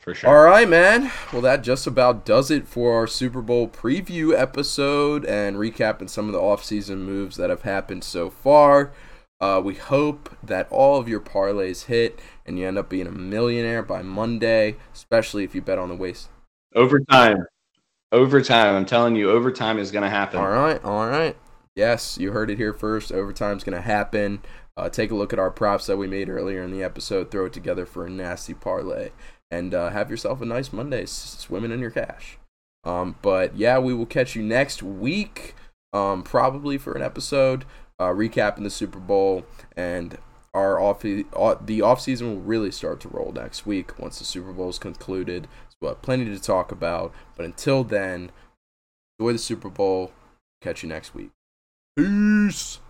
For sure. all right, man. Well, that just about does it for our Super Bowl preview episode and recapping some of the offseason moves that have happened so far. Uh, we hope that all of your parlays hit and you end up being a millionaire by Monday, especially if you bet on the waste. Overtime. Overtime. I'm telling you, overtime is going to happen. All right, all right. Yes, you heard it here first. Overtime's going to happen. Uh, take a look at our props that we made earlier in the episode. Throw it together for a nasty parlay, and uh, have yourself a nice Monday swimming in your cash. Um, but yeah, we will catch you next week, um, probably for an episode uh, recapping the Super Bowl and our off the off season will really start to roll next week once the Super Bowl is concluded. Have plenty to talk about. But until then, enjoy the Super Bowl. Catch you next week. Peace.